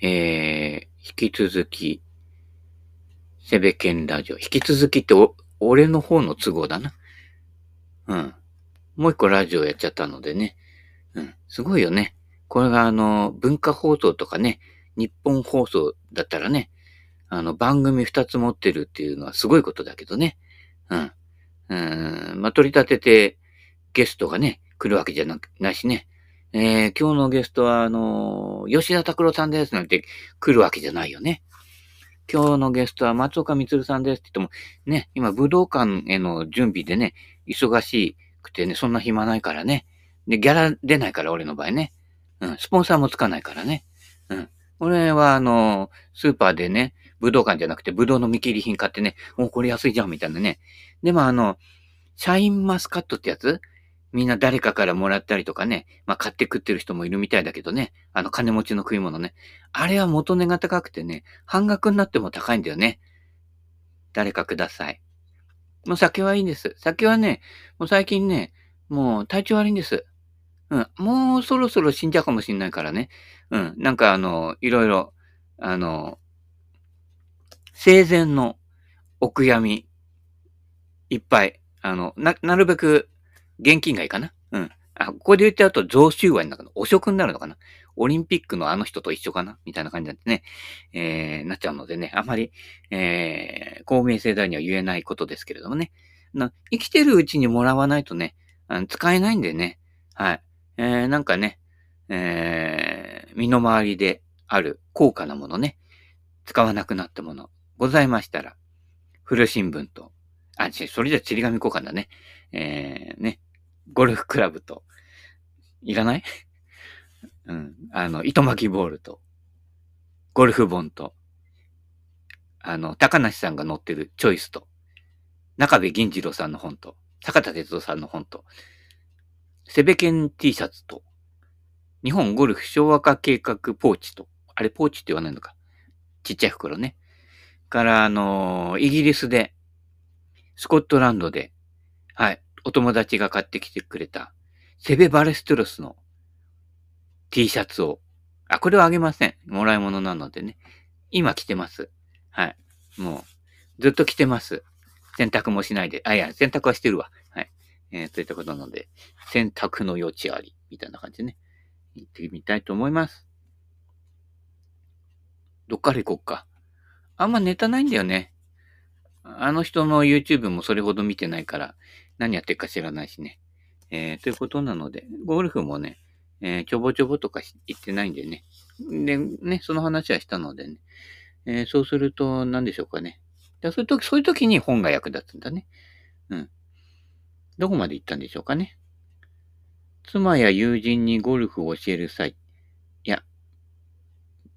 えー、引き続き、セベケンラジオ。引き続きってお、俺の方の都合だな。うん。もう一個ラジオやっちゃったのでね。うん。すごいよね。これがあの、文化放送とかね、日本放送だったらね、あの、番組二つ持ってるっていうのはすごいことだけどね。うん。うん。まあ、取り立ててゲストがね、来るわけじゃなないしね。えー、今日のゲストは、あのー、吉田拓郎さんですなんて来るわけじゃないよね。今日のゲストは松岡光さんですって言っても、ね、今武道館への準備でね、忙しくてね、そんな暇ないからね。で、ギャラ出ないから、俺の場合ね。うん、スポンサーもつかないからね。うん。俺は、あの、スーパーでね、武道館じゃなくて武道の見切り品買ってね、おこれ安いじゃん、みたいなね。でもあの、シャインマスカットってやつみんな誰かからもらったりとかね、まあ買って食ってる人もいるみたいだけどね、あの金持ちの食い物ね。あれは元値が高くてね、半額になっても高いんだよね。誰かください。もう酒はいいんです。酒はね、もう最近ね、もう体調悪いんです。うん。もうそろそろ死んじゃうかもしんないからね。うん。なんかあの、いろいろ、あの、生前のお悔やみ、いっぱい、あの、な、なるべく現金がいいかな？うん。あ、ここで言っちゃうと増収割の中の汚職になるのかな？オリンピックのあの人と一緒かな？みたいな感じになってね、えー、なっちゃうのでね、あまり、えー、公明正大には言えないことですけれどもね。な生きてるうちにもらわないとね、あの使えないんでね。はい。えー、なんかね、えー、身の回りである高価なものね、使わなくなったものございましたら、古新聞と、あ、それじゃちり紙交換だね。えー、ね、ゴルフクラブと、いらない？うん。あの、糸巻きボールと、ゴルフ本と、あの、高梨さんが載ってるチョイスと、中部銀次郎さんの本と、坂田哲夫さんの本と、セベケン T シャツと、日本ゴルフ昭和化計画ポーチと、あれポーチって言わないのか。ちっちゃい袋ね。から、あのー、イギリスで、スコットランドで、はい、お友達が買ってきてくれた、セベバレストロスの T シャツを、あ、これはあげません。もらい物なのでね。今着てます。はい。もう、ずっと着てます。洗濯もしないで。あ、いや、洗濯はしてるわ。はい。えー、といったことなので、洗濯の余地あり。みたいな感じでね。行ってみたいと思います。どっから行こっか。あんまネタないんだよね。あの人の YouTube もそれほど見てないから、何やってるか知らないしね。えー、ということなので、ゴルフもね、えー、ちょぼちょぼとか言ってないんでね。で、ね、その話はしたのでね。えー、そうすると、何でしょうかね。そういう時、そういう時に本が役立つんだね。うん。どこまで行ったんでしょうかね。妻や友人にゴルフを教える際。いや、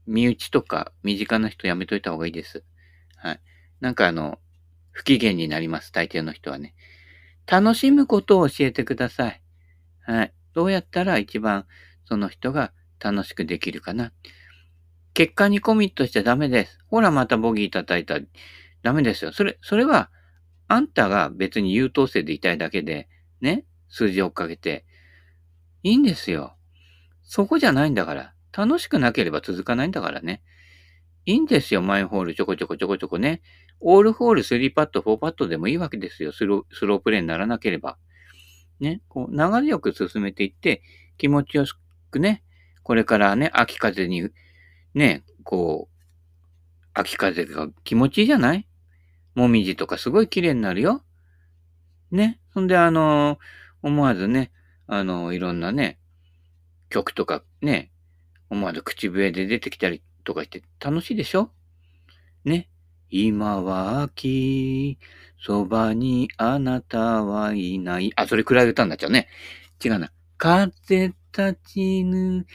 身内とか身近な人やめといた方がいいです。はい。なんかあの、不機嫌になります。大抵の人はね。楽しむことを教えてください。はい。どうやったら一番その人が楽しくできるかな。結果にコミットしちゃダメです。ほらまたボギー叩いた。ダメですよ。それ、それは、あんたが別に優等生でいたいだけで、ね、数字を追っかけて、いいんですよ。そこじゃないんだから。楽しくなければ続かないんだからね。いいんですよ、マイホールちょこちょこちょこちょこね。オールホール、3パット、4パットでもいいわけですよ。スロ、スロープレイにならなければ。ね、こう、流れよく進めていって、気持ちよくね、これからね、秋風に、ね、こう、秋風が気持ちいいじゃない？もみじとかすごい綺麗になるよ。ね。そんで、あの思わずね、あのいろんなね、曲とかね、思わず口笛で出てきたりとかして楽しいでしょ？ね。今は秋、そばにあなたはいない。あ、それくらい歌になっちゃうね。違うな。風立ちぬ、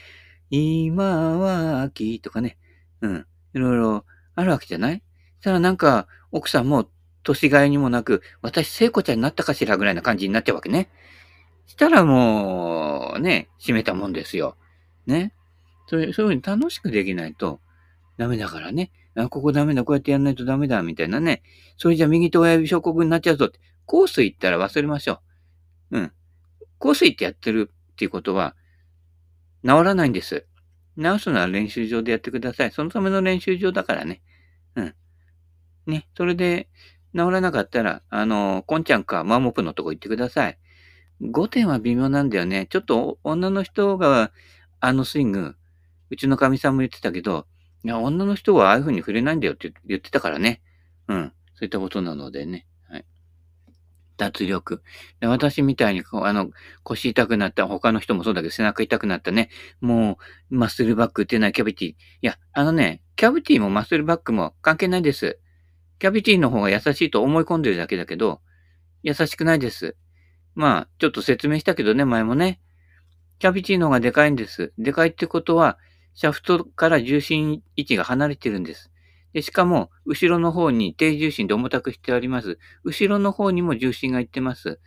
今は秋とかね。うん。いろいろあるわけじゃない？したらなんか、奥さんも年がいにもなく、私聖子ちゃんになったかしらぐらいな感じになっちゃうわけね。したらもう、ね、閉めたもんですよ。ね。そういう、そういうふうに楽しくできないとダメだからね。あ、ここダメだ、こうやってやんないとダメだ、みたいなね。それじゃ右手親指小国になっちゃうぞって。香水ったら忘れましょう。うん。香水ってやってるっていうことは、治らないんです。直すのは練習場でやってください。そのための練習場だからね。うん。ね。それで、治らなかったら、あの、コンちゃんかマモプのとこ行ってください。5点は微妙なんだよね。ちょっと女の人があのスイング、うちの神さんも言ってたけど、いや、女の人はああいう風に触れないんだよって言ってたからね。うん。そういったことなのでね。はい。脱力。で私みたいに、あの、腰痛くなった、他の人もそうだけど、背中痛くなったね。もう、マッスルバック打てないキャビティ。いや、あのね、キャビティもマッスルバックも関係ないです。キャビティの方が優しいと思い込んでるだけだけど、優しくないです。まあ、ちょっと説明したけどね、前もね。キャビティの方がでかいんです。でかいってことは、シャフトから重心位置が離れてるんです。でしかも、後ろの方に低重心で重たくしてあります。後ろの方にも重心がいってます。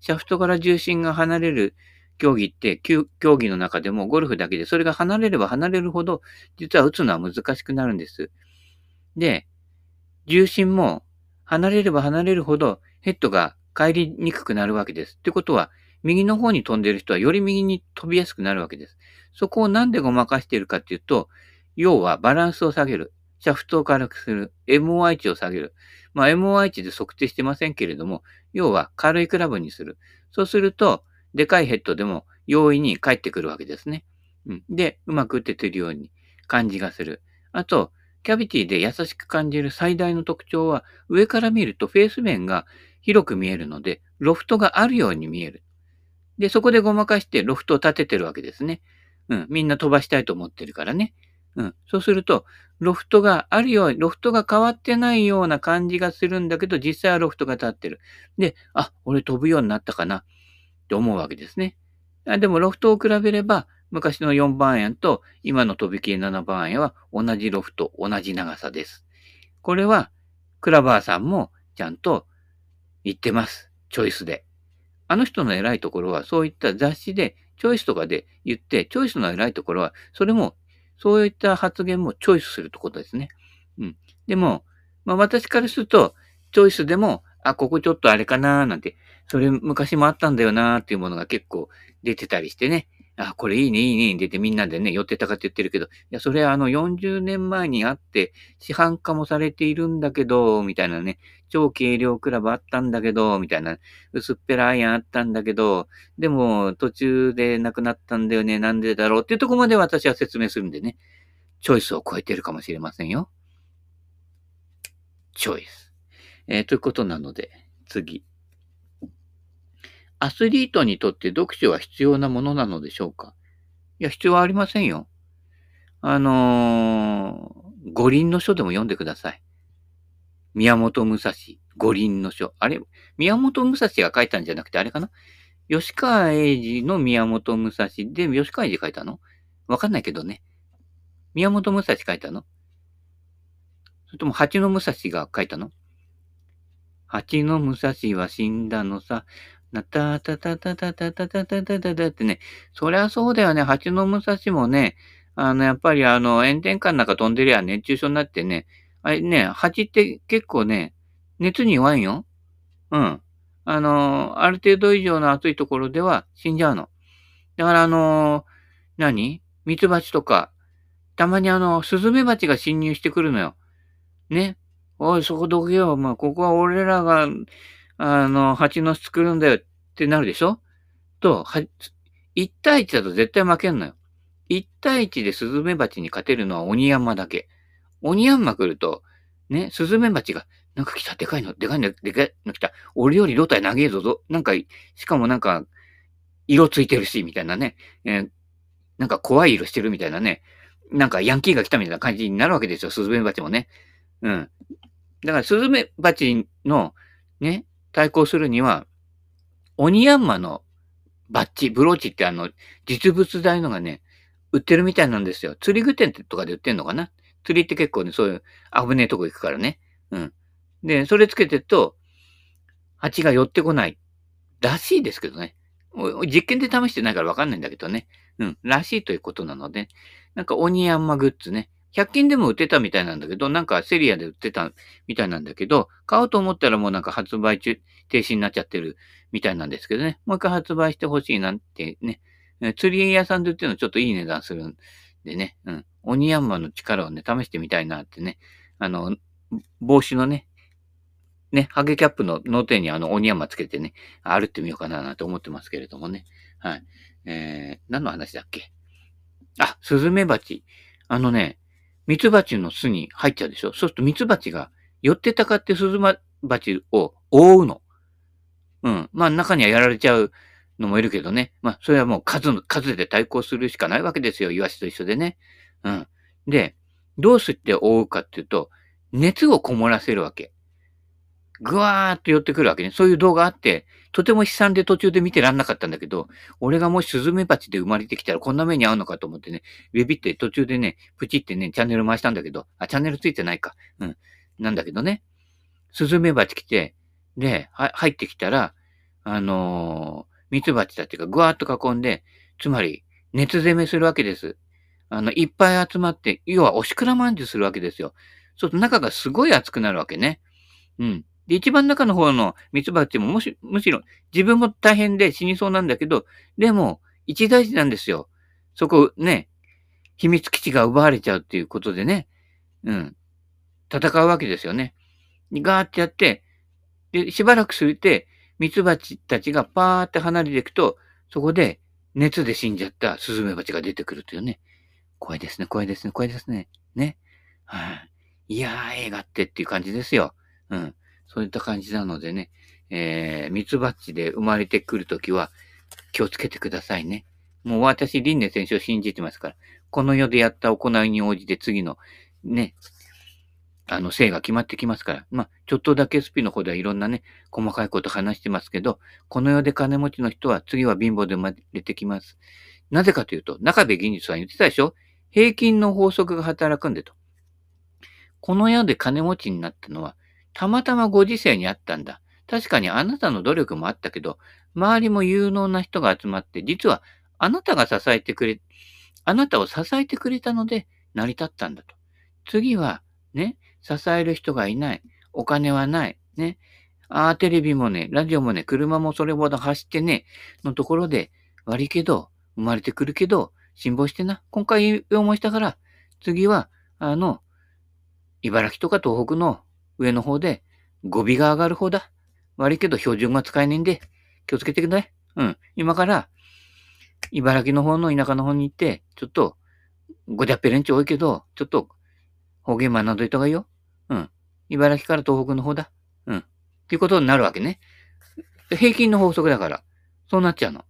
シャフトから重心が離れる競技って、競技の中でもゴルフだけで、それが離れれば離れるほど、実は打つのは難しくなるんです。で、重心も離れれば離れるほどヘッドが帰りにくくなるわけです。ってことは、右の方に飛んでる人はより右に飛びやすくなるわけです。そこをなんでごまかしているかっていうと、要はバランスを下げる。シャフトを軽くする。MOI 値を下げる。まあ MOI 値で測定してませんけれども、要は軽いクラブにする。そうすると、でかいヘッドでも容易に帰ってくるわけですね。うん、で、うまく打ててるように感じがする。あと、キャビティで優しく感じる最大の特徴は、上から見るとフェース面が広く見えるので、ロフトがあるように見える。で、そこでごまかしてロフトを立ててるわけですね。うん、みんな飛ばしたいと思ってるからね。うん。そうすると、ロフトがあるように、ロフトが変わってないような感じがするんだけど、実際はロフトが立ってる。で、あ、俺飛ぶようになったかなって思うわけですね。でも、ロフトを比べれば、昔の4番アイアンと今の飛び切り7番アイアンは同じロフト、同じ長さです。これは、クラバーさんもちゃんと言ってます。チョイスで。あの人の偉いところは、そういった雑誌で、チョイスとかで言って、チョイスの偉いところは、それも、そういった発言もチョイスするってことですね。うん。でも、まあ私からすると、チョイスでも、あ、ここちょっとあれかなーなんて、それ昔もあったんだよなーっていうものが結構出てたりしてね。あ、これいいね、いいね、出てみんなでね、寄ってたかって言ってるけど、いや、それあの40年前にあって、市販化もされているんだけど、みたいなね、超軽量クラブあったんだけど、みたいな、薄っぺらアイアンあったんだけど、でも途中でなくなったんだよね、なんでだろう？っていうとこまで私は説明するんでね、チョイスを超えてるかもしれませんよ。チョイス。えー、ということなので、次。アスリートにとって読書は必要なものなのでしょうか？いや、必要はありませんよ。あのー、五輪の書でも読んでください。宮本武蔵、五輪の書。あれ？宮本武蔵が書いたんじゃなくて、あれかな？吉川英治の宮本武蔵で、吉川英治書いたの？わかんないけどね。宮本武蔵書いたの？それとも八の武蔵が書いたの？八の武蔵は死んだのさ。なたたたたたたたたたたたたってね、そりゃそうだよね。蜂の武蔵もね、あの、やっぱりあの、炎天下の中飛んでりゃ熱中症になってね、あれね、蜂って結構ね、熱に弱いんよ。うん。あの、ある程度以上の暑いところでは死んじゃうの。だからあの、何？ミツバチとか、たまにあの、スズメバチが侵入してくるのよ。ね。おい、そこどけよ。まあ、ここは俺らが、あの、蜂の巣作るんだよってなるでしょ？と、は、1対1だと絶対負けんのよ。1対1でスズメバチに勝てるのは鬼山だけ。鬼山来ると、ね、スズメバチが、なんか来た、でかいの、でかいの、でかいの来た。俺より胴体長えぞぞ。なんか、しかもなんか、色ついてるし、みたいなね。えー、なんか怖い色してるみたいなね。なんかヤンキーが来たみたいな感じになるわけですよ、スズメバチもね。うん。だから、スズメバチの、ね、対抗するには、鬼ヤンマのバッジ、ブローチってあの、実物大のがね、売ってるみたいなんですよ。釣り具店とかで売ってんのかな？釣りって結構ね、そういう危ねえとこ行くからね。うん。で、それつけてると、蜂が寄ってこない。らしいですけどね。実験で試してないからわかんないんだけどね。うん。らしいということなので、なんか鬼ヤンマグッズね。100均でも売ってたみたいなんだけど、なんかセリアで売ってたみたいなんだけど、買おうと思ったらもうなんか発売中、停止になっちゃってるみたいなんですけどね。もう一回発売してほしいなんてね。釣り屋さんで売ってるのちょっといい値段するんでね、うん。鬼ヤンマの力をね、試してみたいなってね、あの、帽子のね、ね、ハゲキャップの脳天にあの鬼山つけてね、歩ってみようかななんて思ってますけれどもね。はい。えー、何の話だっけ？あ、スズメバチ。あのね、蜜蜂の巣に入っちゃうでしょ？そうすると蜜蜂が寄ってたかってスズメバチを覆うの。うん。まあ中にはやられちゃうのもいるけどね。まあそれはもう数の、数で対抗するしかないわけですよ。イワシと一緒でね。うん。で、どうして覆うかっていうと、熱をこもらせるわけ。ぐわーっと寄ってくるわけね。そういう動画あって、とても悲惨で途中で見てらんなかったんだけど、俺がもしスズメバチで生まれてきたらこんな目に遭うのかと思ってね、ビビって途中でね、プチってね、チャンネル回したんだけど、あ、チャンネルついてないか。うん。なんだけどね、スズメバチ来て、で、は、入ってきたら、あのー、ミツバチたちがぐわーっと囲んで、つまり、熱攻めするわけです。あの、いっぱい集まって、要はおしくらまんじゅうするわけですよ。そうすると中がすごい熱くなるわけね。うん。で、一番中の方のミツバチももし、むしろ自分も大変で死にそうなんだけど、でも、一大事なんですよ。そこ、ね、秘密基地が奪われちゃうっていうことでね、うん、戦うわけですよね。ガーってやって、で、しばらくするて、て、ミツバチたちがパーって離れていくと、そこで熱で死んじゃったスズメバチが出てくるというね。怖いですね、怖いですね、怖いですね。ね。はい、いやー、映画ってっていう感じですよ。うん。そういった感じなのでね、えー、ミツバチで生まれてくるときは気をつけてくださいね。もう私、輪廻選手を信じてますから、この世でやった行いに応じて次の、ね、あの、性が決まってきますから。まあ、ちょっとだけスピの方ではいろんなね、細かいこと話してますけど、この世で金持ちの人は次は貧乏で生まれてきます。なぜかというと、中部銀次さん言ってたでしょ？平均の法則が働くんでと。この世で金持ちになったのは、たまたまご時世にあったんだ。確かにあなたの努力もあったけど、周りも有能な人が集まって、実はあなたが支えてくれ、あなたを支えてくれたので成り立ったんだと。次は、ね、支える人がいない。お金はない。ね。ああ、テレビもね、ラジオもね、車もそれほど走ってね、のところで、悪いけど、生まれてくるけど、辛抱してな。今回思いしたから、次は、あの、茨城とか東北の上の方で語尾が上がる方だ。悪いけど標準が使えねえんで、気をつけてください？うん。今から、茨城の方の田舎の方に行って、ちょっと、ごじゃっぺれんち多いけど、ちょっと、方言学んどいた方がいいよ。うん。茨城から東北の方だ。うん。っていうことになるわけね。平均の法則だから。そうなっちゃうの。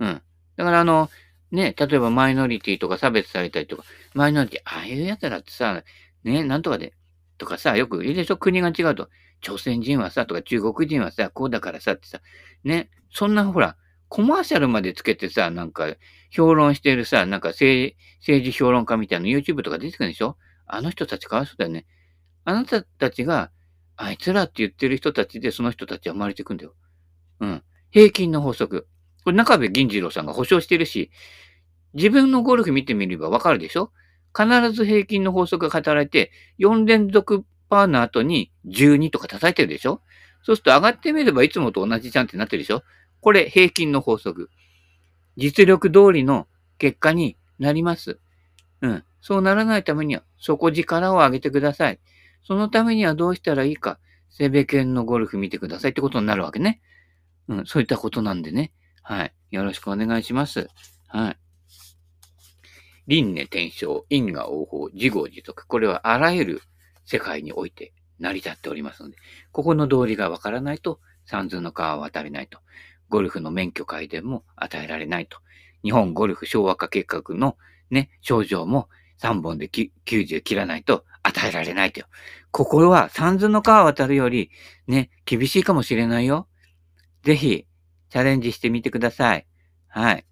うん。だからあの、ね、例えばマイノリティとか差別されたりとか、マイノリティ、ああいうやつらってさ、ね、なんとかで、とかさ、よく言うでしょ？国が違うと。朝鮮人はさ、とか中国人はさ、こうだからさってさ、ね、そんなほら、コマーシャルまでつけてさ、なんか、評論してるさ、なんか政治評論家みたいな YouTube とか出てくるでしょ？あの人たちかわいそうだよね。あなたたちが、あいつらって言ってる人たちでその人たちは生まれてくんだよ。うん。平均の法則。これ中部銀次郎さんが保証してるし、自分のゴルフ見てみればわかるでしょ？必ず平均の法則が働いて、4連続パーの後に12とか叩いてるでしょ？そうすると上がってみればいつもと同じじゃんってなってるでしょ？これ平均の法則。実力通りの結果になります。うん。そうならないためには、底力を上げてください。そのためにはどうしたらいいか、セベケンのゴルフ見てくださいってことになるわけね。うん、そういったことなんでね。はい。よろしくお願いします。はい。輪廻転生、因果応報、自業自得。これはあらゆる世界において成り立っておりますので、ここの道理がわからないと、三途の川は渡れないと。ゴルフの免許会でも与えられないと。日本ゴルフ昭和化計画のね、症状も3本で90切らないと与えられないと。ここは三途の川渡るよりね、厳しいかもしれないよ。ぜひ、チャレンジしてみてください。はい。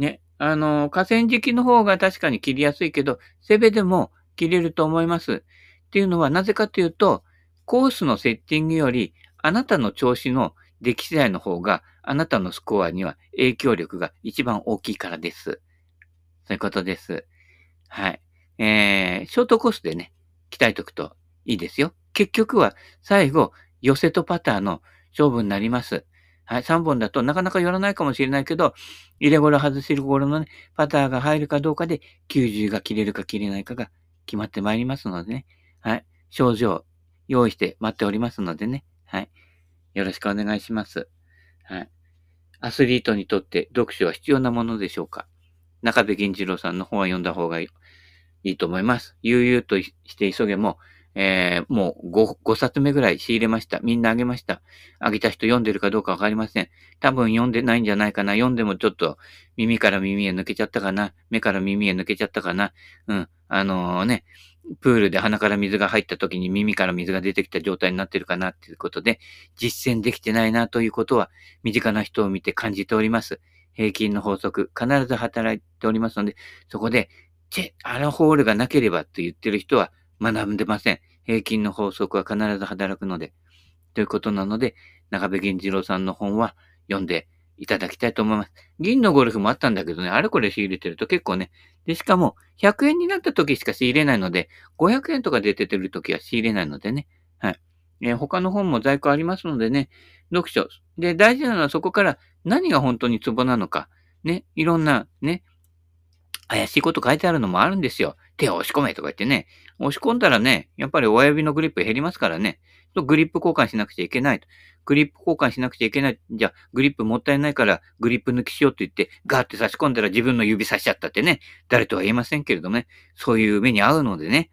ね、あの、河川敷の方が確かに切りやすいけど、セベでも切れると思います。っていうのはなぜかというと、コースのセッティングより、あなたの調子の出来次第の方が、あなたのスコアには影響力が一番大きいからです。そういうことです。はい。えー、ショートコースでね、鍛えとくといいですよ。結局は最後、寄せとパターの勝負になります。はい、3本だとなかなか寄らないかもしれないけど、入れ頃外しる頃のね、パターが入るかどうかで90が切れるか切れないかが決まってまいりますのでね。はい。症状用意して待っておりますのでね。はい。よろしくお願いします。はい。アスリートにとって読書は必要なものでしょうか？中部銀次郎さんの本は読んだ方がいいと思います。悠々として急げも、えー、もう 5, 5冊目ぐらい仕入れました。みんなあげました。あげた人読んでるかどうかわかりません。多分読んでないんじゃないかな。読んでもちょっと耳から耳へ抜けちゃったかな。目から耳へ抜けちゃったかな。うん。あのー、ね、プールで鼻から水が入った時に耳から水が出てきた状態になってるかなっていうことで、実践できてないなということは、身近な人を見て感じております。平均の法則、必ず働いておりますので、そこで、チェ、あのホールがなければと言ってる人は、学んでません。平均の法則は必ず働くので。ということなので、中部銀次郎さんの本は読んでいただきたいと思います。銀のゴルフもあったんだけどね、あれこれ仕入れてると結構ね、で、しかも100円になった時しか仕入れないので、500円とか出ててる時は仕入れないのでね、はい。えー、他の本も在庫ありますのでね、読書。で、大事なのはそこから何が本当にツボなのか。ね、いろんなね、怪しいこと書いてあるのもあるんですよ。手を押し込めとか言ってね。押し込んだらね、やっぱり親指のグリップ減りますからね。グリップ交換しなくちゃいけないと。グリップ交換しなくちゃいけない。じゃあ、グリップもったいないから、グリップ抜きしようって言って、ガーって差し込んだら自分の指差しちゃったってね。誰とは言えませんけれどもね。そういう目に遭うのでね。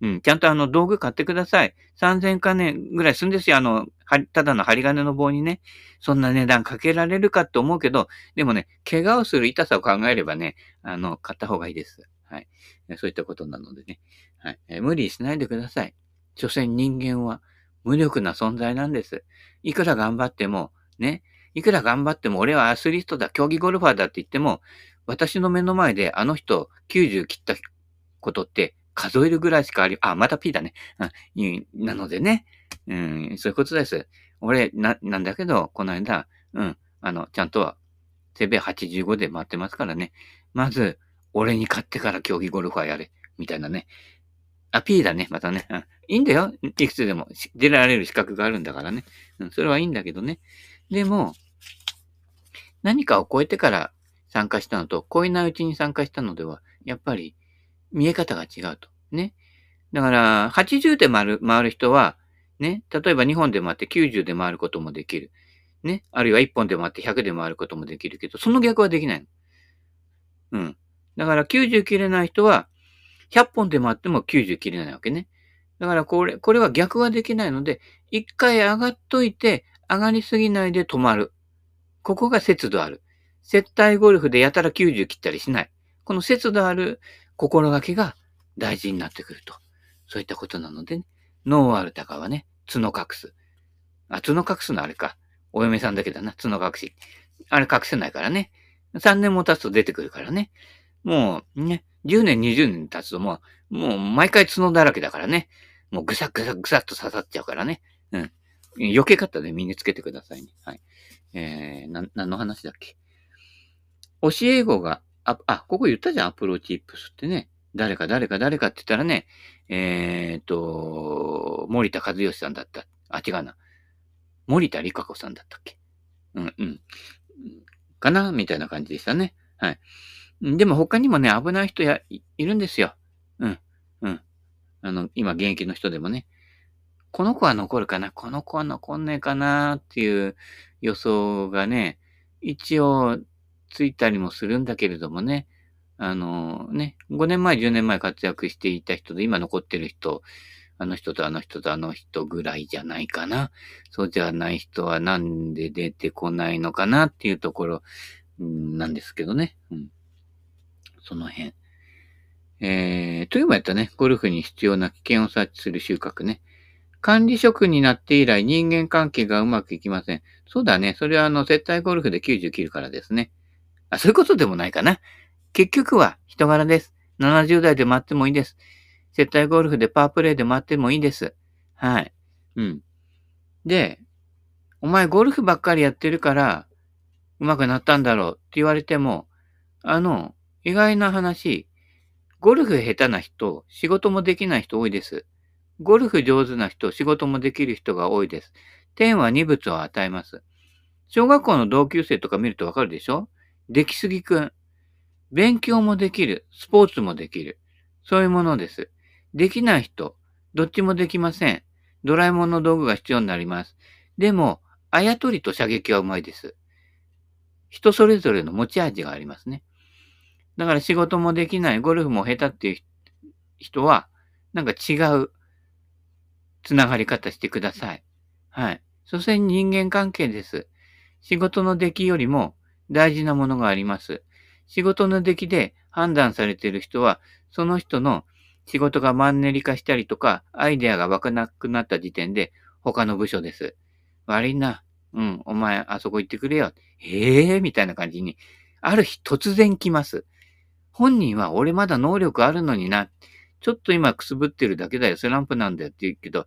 うん。ちゃんとあの、道具買ってください。3000金ぐらいするんですよ。あの、ただの針金の棒にね。そんな値段かけられるかって思うけど、でもね、怪我をする痛さを考えればね、あの、買った方がいいです。はい。そういったことなのでね。はい。え無理しないでください。所詮人間は無力な存在なんです。いくら頑張っても、ね。いくら頑張っても、俺はアスリートだ、競技ゴルファーだって言っても、私の目の前であの人90切ったことって数えるぐらいしかあり、あ、また P だね。うん、なのでね、うん、そういうことです。俺、な、なんだけど、この間、うん、あの、ちゃんとは、セベ85で回ってますからね。まず、俺に勝ってから競技ゴルファーやれ。みたいなね。あ、P だね。またね。うん。いいんだよ。いくつでも出られる資格があるんだからね。うん。それはいいんだけどね。でも、何かを超えてから参加したのと、超えないうちに参加したのでは、やっぱり見え方が違うと。ね。だから、80で回る、回る人は、ね、例えば2本で回って90で回ることもできる。ね。あるいは1本で回って100で回ることもできるけど、その逆はできないの。うん。だから90切れない人は、100本で回っても90切れないわけね。だからこれ、これは逆はできないので、一回上がっといて、上がりすぎないで止まる。ここが節度ある。接待ゴルフでやたら90切ったりしない。この節度ある心がけが大事になってくると。そういったことなので、ね、ノーアルタカはね、角隠す。あ、角隠すのあれか。お嫁さんだけだな、角隠し。あれ隠せないからね。3年も経つと出てくるからね。もうね、10年、20年経つともう、もう毎回角だらけだからね。もうぐさぐさぐさっと刺さっちゃうからね。うん。余計方で身につけてくださいね。はい。えー、な、何の話だっけ？教え子が、あ、あ、ここ言ったじゃん、アプローチイップスってね。誰か誰か誰かって言ったらね、えー、っと、森田和義さんだった。あ、違うな。森田理香子さんだったっけ？うんうん。かな？みたいな感じでしたね。はい。でも他にもね、危ない人や、いるんですよ。うん。うん。あの、今現役の人でもね。この子は残るかな？この子は残んねえかな？っていう予想がね、一応ついたりもするんだけれどもね。あのね、5年前、10年前活躍していた人で今残ってる人、あの人とあの人とあの人ぐらいじゃないかな。そうじゃない人はなんで出てこないのかなっていうところなんですけどね。うん。その辺。えー、というもやったね、ゴルフに必要な危険を察知する収穫ね。管理職になって以来人間関係がうまくいきません。そうだね。それはあの、絶対ゴルフで90切るからですね。あ、そういうことでもないかな。結局は人柄です。70代で回ってもいいです。接待ゴルフでパワープレイで回ってもいいです。はい。うん。で、お前ゴルフばっかりやってるから、上手くなったんだろうって言われても、あの、意外な話、ゴルフ下手な人、仕事もできない人多いです。ゴルフ上手な人、仕事もできる人が多いです。天は二物を与えます。小学校の同級生とか見るとわかるでしょ？出来すぎくん。勉強もできる。スポーツもできる。そういうものです。できない人、どっちもできません。ドラえもんの道具が必要になります。でも、あやとりと射撃はうまいです。人それぞれの持ち味がありますね。だから仕事もできない、ゴルフも下手っていう人は、なんか違うつながり方してください。はい。所詮人間関係です。仕事の出来よりも大事なものがあります。仕事の出来で判断されている人は、その人の仕事がマンネリ化したりとか、アイデアが湧かなくなった時点で、他の部署です。悪いな。うん、お前、あそこ行ってくれよ。へえー、みたいな感じに、ある日突然来ます。本人は俺まだ能力あるのにな。ちょっと今くすぶってるだけだよ。スランプなんだよって言うけど、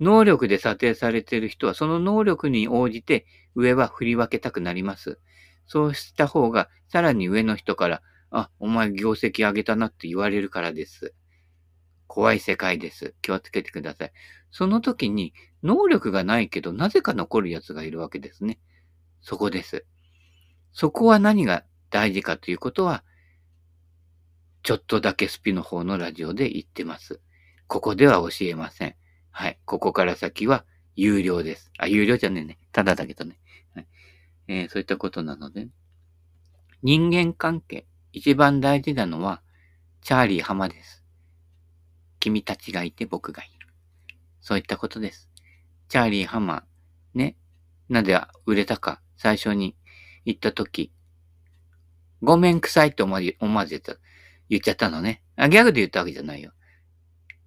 能力で査定されている人は、その能力に応じて上は振り分けたくなります。そうした方が、さらに上の人から、あ、お前業績上げたなって言われるからです。怖い世界です。気をつけてください。その時に、能力がないけど、なぜか残る奴がいるわけですね。そこです。そこは何が大事かということは、ちょっとだけスピの方のラジオで言ってます。ここでは教えません。はい。ここから先は有料です。あ、有料じゃねえね。ただだけどね。えー、そういったことなので、人間関係、一番大事なのは、チャーリー浜です。君たちがいて僕がいる。そういったことです。チャーリー浜、ね。なぜ売れたか、最初に言ったとき、ごめんくさいって思わず言っちゃったのね。あ、ギャグで言ったわけじゃないよ。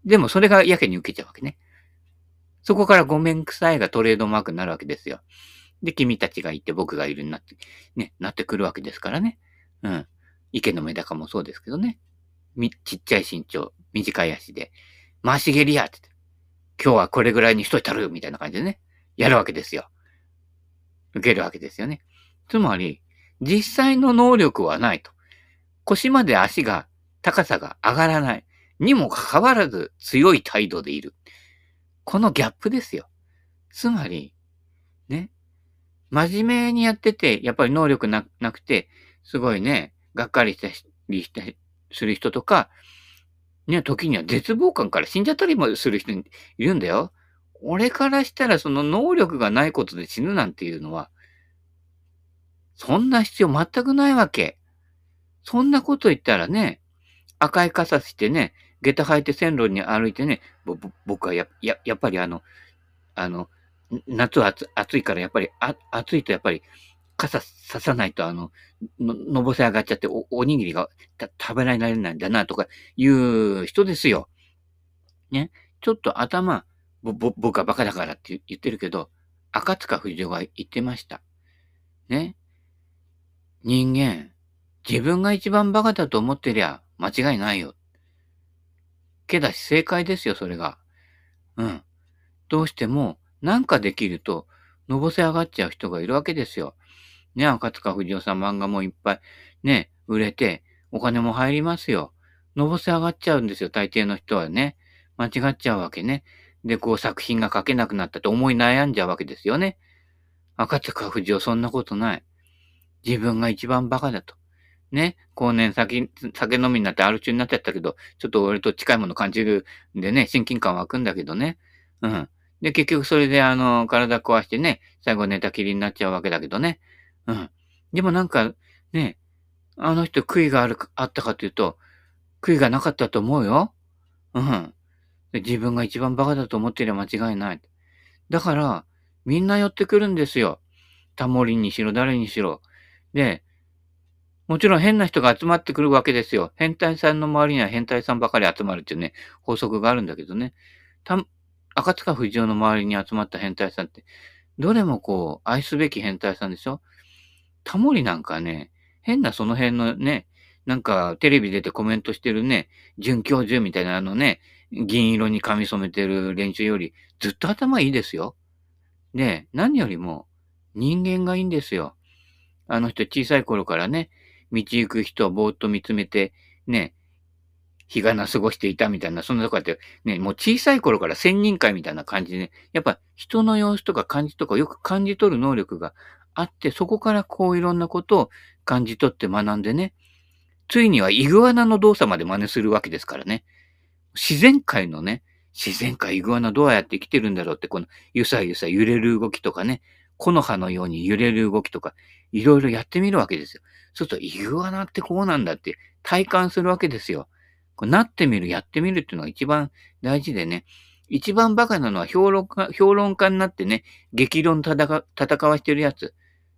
でもそれがやけに受けちゃうわけね。そこからごめんくさいがトレードマークになるわけですよ。で、君たちがいて僕がいるになって、ね、なってくるわけですからね。うん。池のメダカもそうですけどね。み、ちっちゃい身長、短い足で、回し蹴りやって今日はこれぐらいにしといたるみたいな感じでね、やるわけですよ。受けるわけですよね。つまり、実際の能力はないと。腰まで足が、高さが上がらない。にもかかわらず強い態度でいる。このギャップですよ。つまり、真面目にやってて、やっぱり能力なくて、すごいね、がっかりしたりしたする人とか、ね、時には絶望感から死んじゃったりもする人いるんだよ。俺からしたらその能力がないことで死ぬなんていうのは、そんな必要全くないわけ。そんなこと言ったらね、赤い傘してね、下駄履いて線路に歩いてね、僕はや、や、やっぱりあの、あの、夏は暑いからやっぱり、あ、暑いとやっぱり、傘ささないとあの、の、のぼせ上がっちゃってお、おにぎりが食べられないんだなとかいう人ですよ。ね。ちょっと頭、ぼ、ぼ、僕はバカだからって言ってるけど、赤塚不二夫が言ってました。ね。人間、自分が一番バカだと思ってりゃ間違いないよ。けだし正解ですよ、それが。うん。どうしても、なんかできると、のぼせ上がっちゃう人がいるわけですよ。ね、赤塚不二夫さん漫画もいっぱい、ね、売れて、お金も入りますよ。のぼせ上がっちゃうんですよ、大抵の人はね。間違っちゃうわけね。で、こう作品が書けなくなったと思い悩んじゃうわけですよね。赤塚不二夫そんなことない。自分が一番バカだと。ね、後年酒、酒飲みになってアル中になっちゃったけど、ちょっと俺と近いもの感じるんでね、親近感湧くんだけどね。うん。で、結局それであの、体壊してね、最後寝たきりになっちゃうわけだけどね。うん。でもなんか、ね、あの人悔いがある、あったかというと、悔いがなかったと思うよ。うん。自分が一番バカだと思っていれば間違いない。だから、みんな寄ってくるんですよ。タモリにしろ、誰にしろ。で、もちろん変な人が集まってくるわけですよ。変態さんの周りには変態さんばかり集まるっていうね、法則があるんだけどね。赤塚不二夫の周りに集まった変態さんって、どれもこう、愛すべき変態さんでしょ？タモリなんかね、変なその辺のね、なんかテレビ出てコメントしてるね、准教授みたいなあのね、銀色に髪染めてる連中よりずっと頭いいですよ。で、何よりも人間がいいんですよ。あの人小さい頃からね、道行く人をぼーっと見つめて、ね、日がな過ごしていたみたいな、そんなとこって、ね、もう小さい頃から千人会みたいな感じでね、やっぱ人の様子とか感じとかよく感じ取る能力があって、そこからこういろんなことを感じ取って学んでね、ついにはイグアナの動作まで真似するわけですからね。自然界のね、自然界イグアナどうやって生きてるんだろうって、このゆさゆさ揺れる動きとかね、木の葉のように揺れる動きとか、いろいろやってみるわけですよ。そうすると、イグアナってこうなんだって体感するわけですよ。こうなってみる、やってみるっていうのが一番大事でね、一番バカなのは評論家、評論家になってね、激論戦戦わしてるやつ。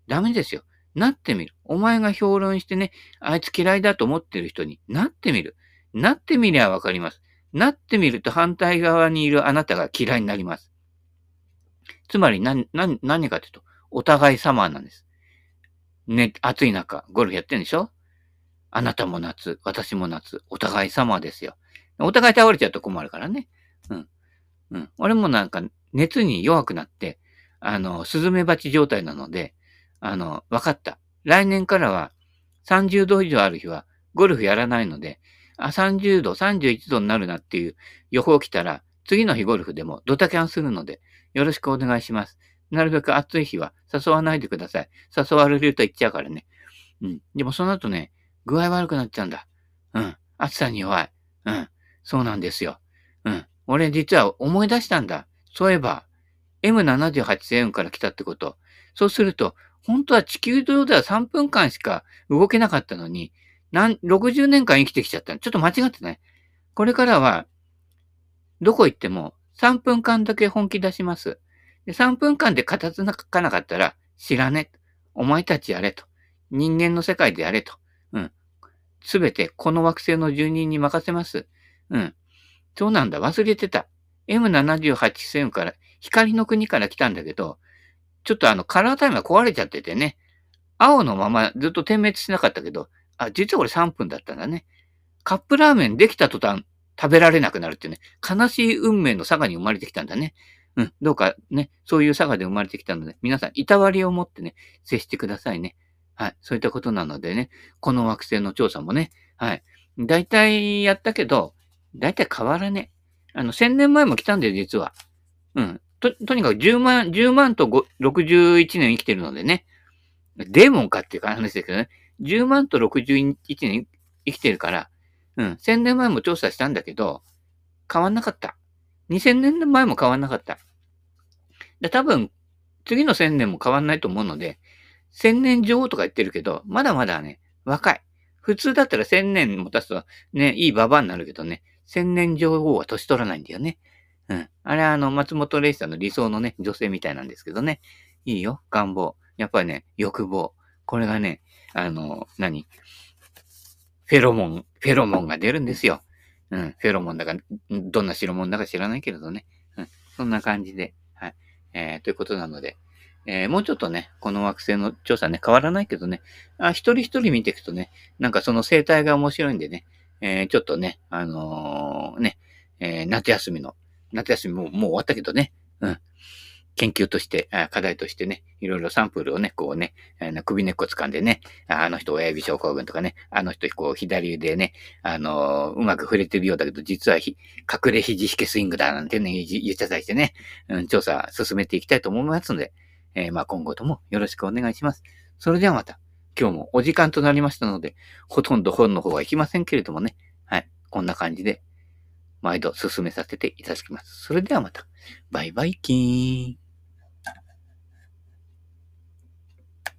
ダメですよ。なってみる。お前が評論してね、あいつ嫌いだと思ってる人になってみる。なってみりゃわかります。なってみると反対側にいるあなたが嫌いになります。つまり何、何、何かというと、お互い様なんです。ね、暑い中、ゴルフやってんでしょ？あなたも夏、私も夏、お互い様ですよ。お互い倒れちゃうと困るからね。うん。うん。俺もなんか熱に弱くなって、あの、スズメバチ状態なので、あの、わかった。来年からは30度以上ある日はゴルフやらないので、あ、30度、31度になるなっていう予報来たら、次の日ゴルフでもドタキャンするので、よろしくお願いします。なるべく暑い日は誘わないでください。誘われると言っちゃうからね。うん。でもその後ね、具合悪くなっちゃうんだ。うん。暑さに弱い。うん。そうなんですよ。うん。俺実は思い出したんだ。そういえば、M78 星雲から来たってこと。そうすると、本当は地球上では3分間しか動けなかったのに、なん60年間生きてきちゃった。ちょっと間違ってない。これからは、どこ行っても3分間だけ本気出します。で3分間で片付かなかったら、知らね。お前たちやれと。人間の世界でやれと。すべてこの惑星の住人に任せます。うん。そうなんだ。忘れてた。M78 星雲から、光の国から来たんだけど、ちょっとあの、カラータイムが壊れちゃっててね。青のままずっと点滅しなかったけど、あ、実はこれ3分だったんだね。カップラーメンできた途端食べられなくなるってね、悲しい運命の佐賀に生まれてきたんだね。うん、どうかね、そういう佐賀で生まれてきたので、皆さん、いたわりを持ってね、接してくださいね。はい。そういったことなのでね、この惑星の調査もね、はい。大体やったけど、大体変わらねえ。あの、1000年前も来たんだよ、実は。うん。と、とにかく10万、10万と61年生きてるのでね。デーモンかっていう話ですけどね。10万と61年生きてるから、うん。1000年前も調査したんだけど、変わんなかった。2000年前も変わんなかった。で多分、次の1000年も変わんないと思うので、1000年女王とか言ってるけど、まだまだね、若い。普通だったら1000年も経つとね、いいババアになるけどね、1000年女王は年取らないんだよね。うん。あれはあの、松本零士さんの理想のね、女性みたいなんですけどね。いいよ、願望。やっぱりね、欲望。これがね、あの、何？フェロモン、フェロモンが出るんですよ。うん、フェロモンだか、どんな代物だか知らないけれどね。うん、そんな感じで、はい。えー、ということなので、えー、もうちょっとね、この惑星の調査ね、変わらないけどね、あ一人一人見ていくとね、なんかその生態が面白いんでね、えー、ちょっとね、あのー、ね、え、夏休みの、夏休みももう終わったけどね、うん。研究として、課題としてね、いろいろサンプルをね、こうね、首根っこ掴んでね、あの人親指症候群とかね、あの人こう左腕ね、あのうまく触れてるようだけど、実は隠れ肘引けスイングだなんてね、言っちゃったりしてね、うん、調査進めていきたいと思いますので、えー、まあ今後ともよろしくお願いします。それではまた、今日もお時間となりましたので、ほとんど本の方は行きませんけれどもね、はい、こんな感じで、毎度進めさせていただきます。それではまた、バイバイキーン。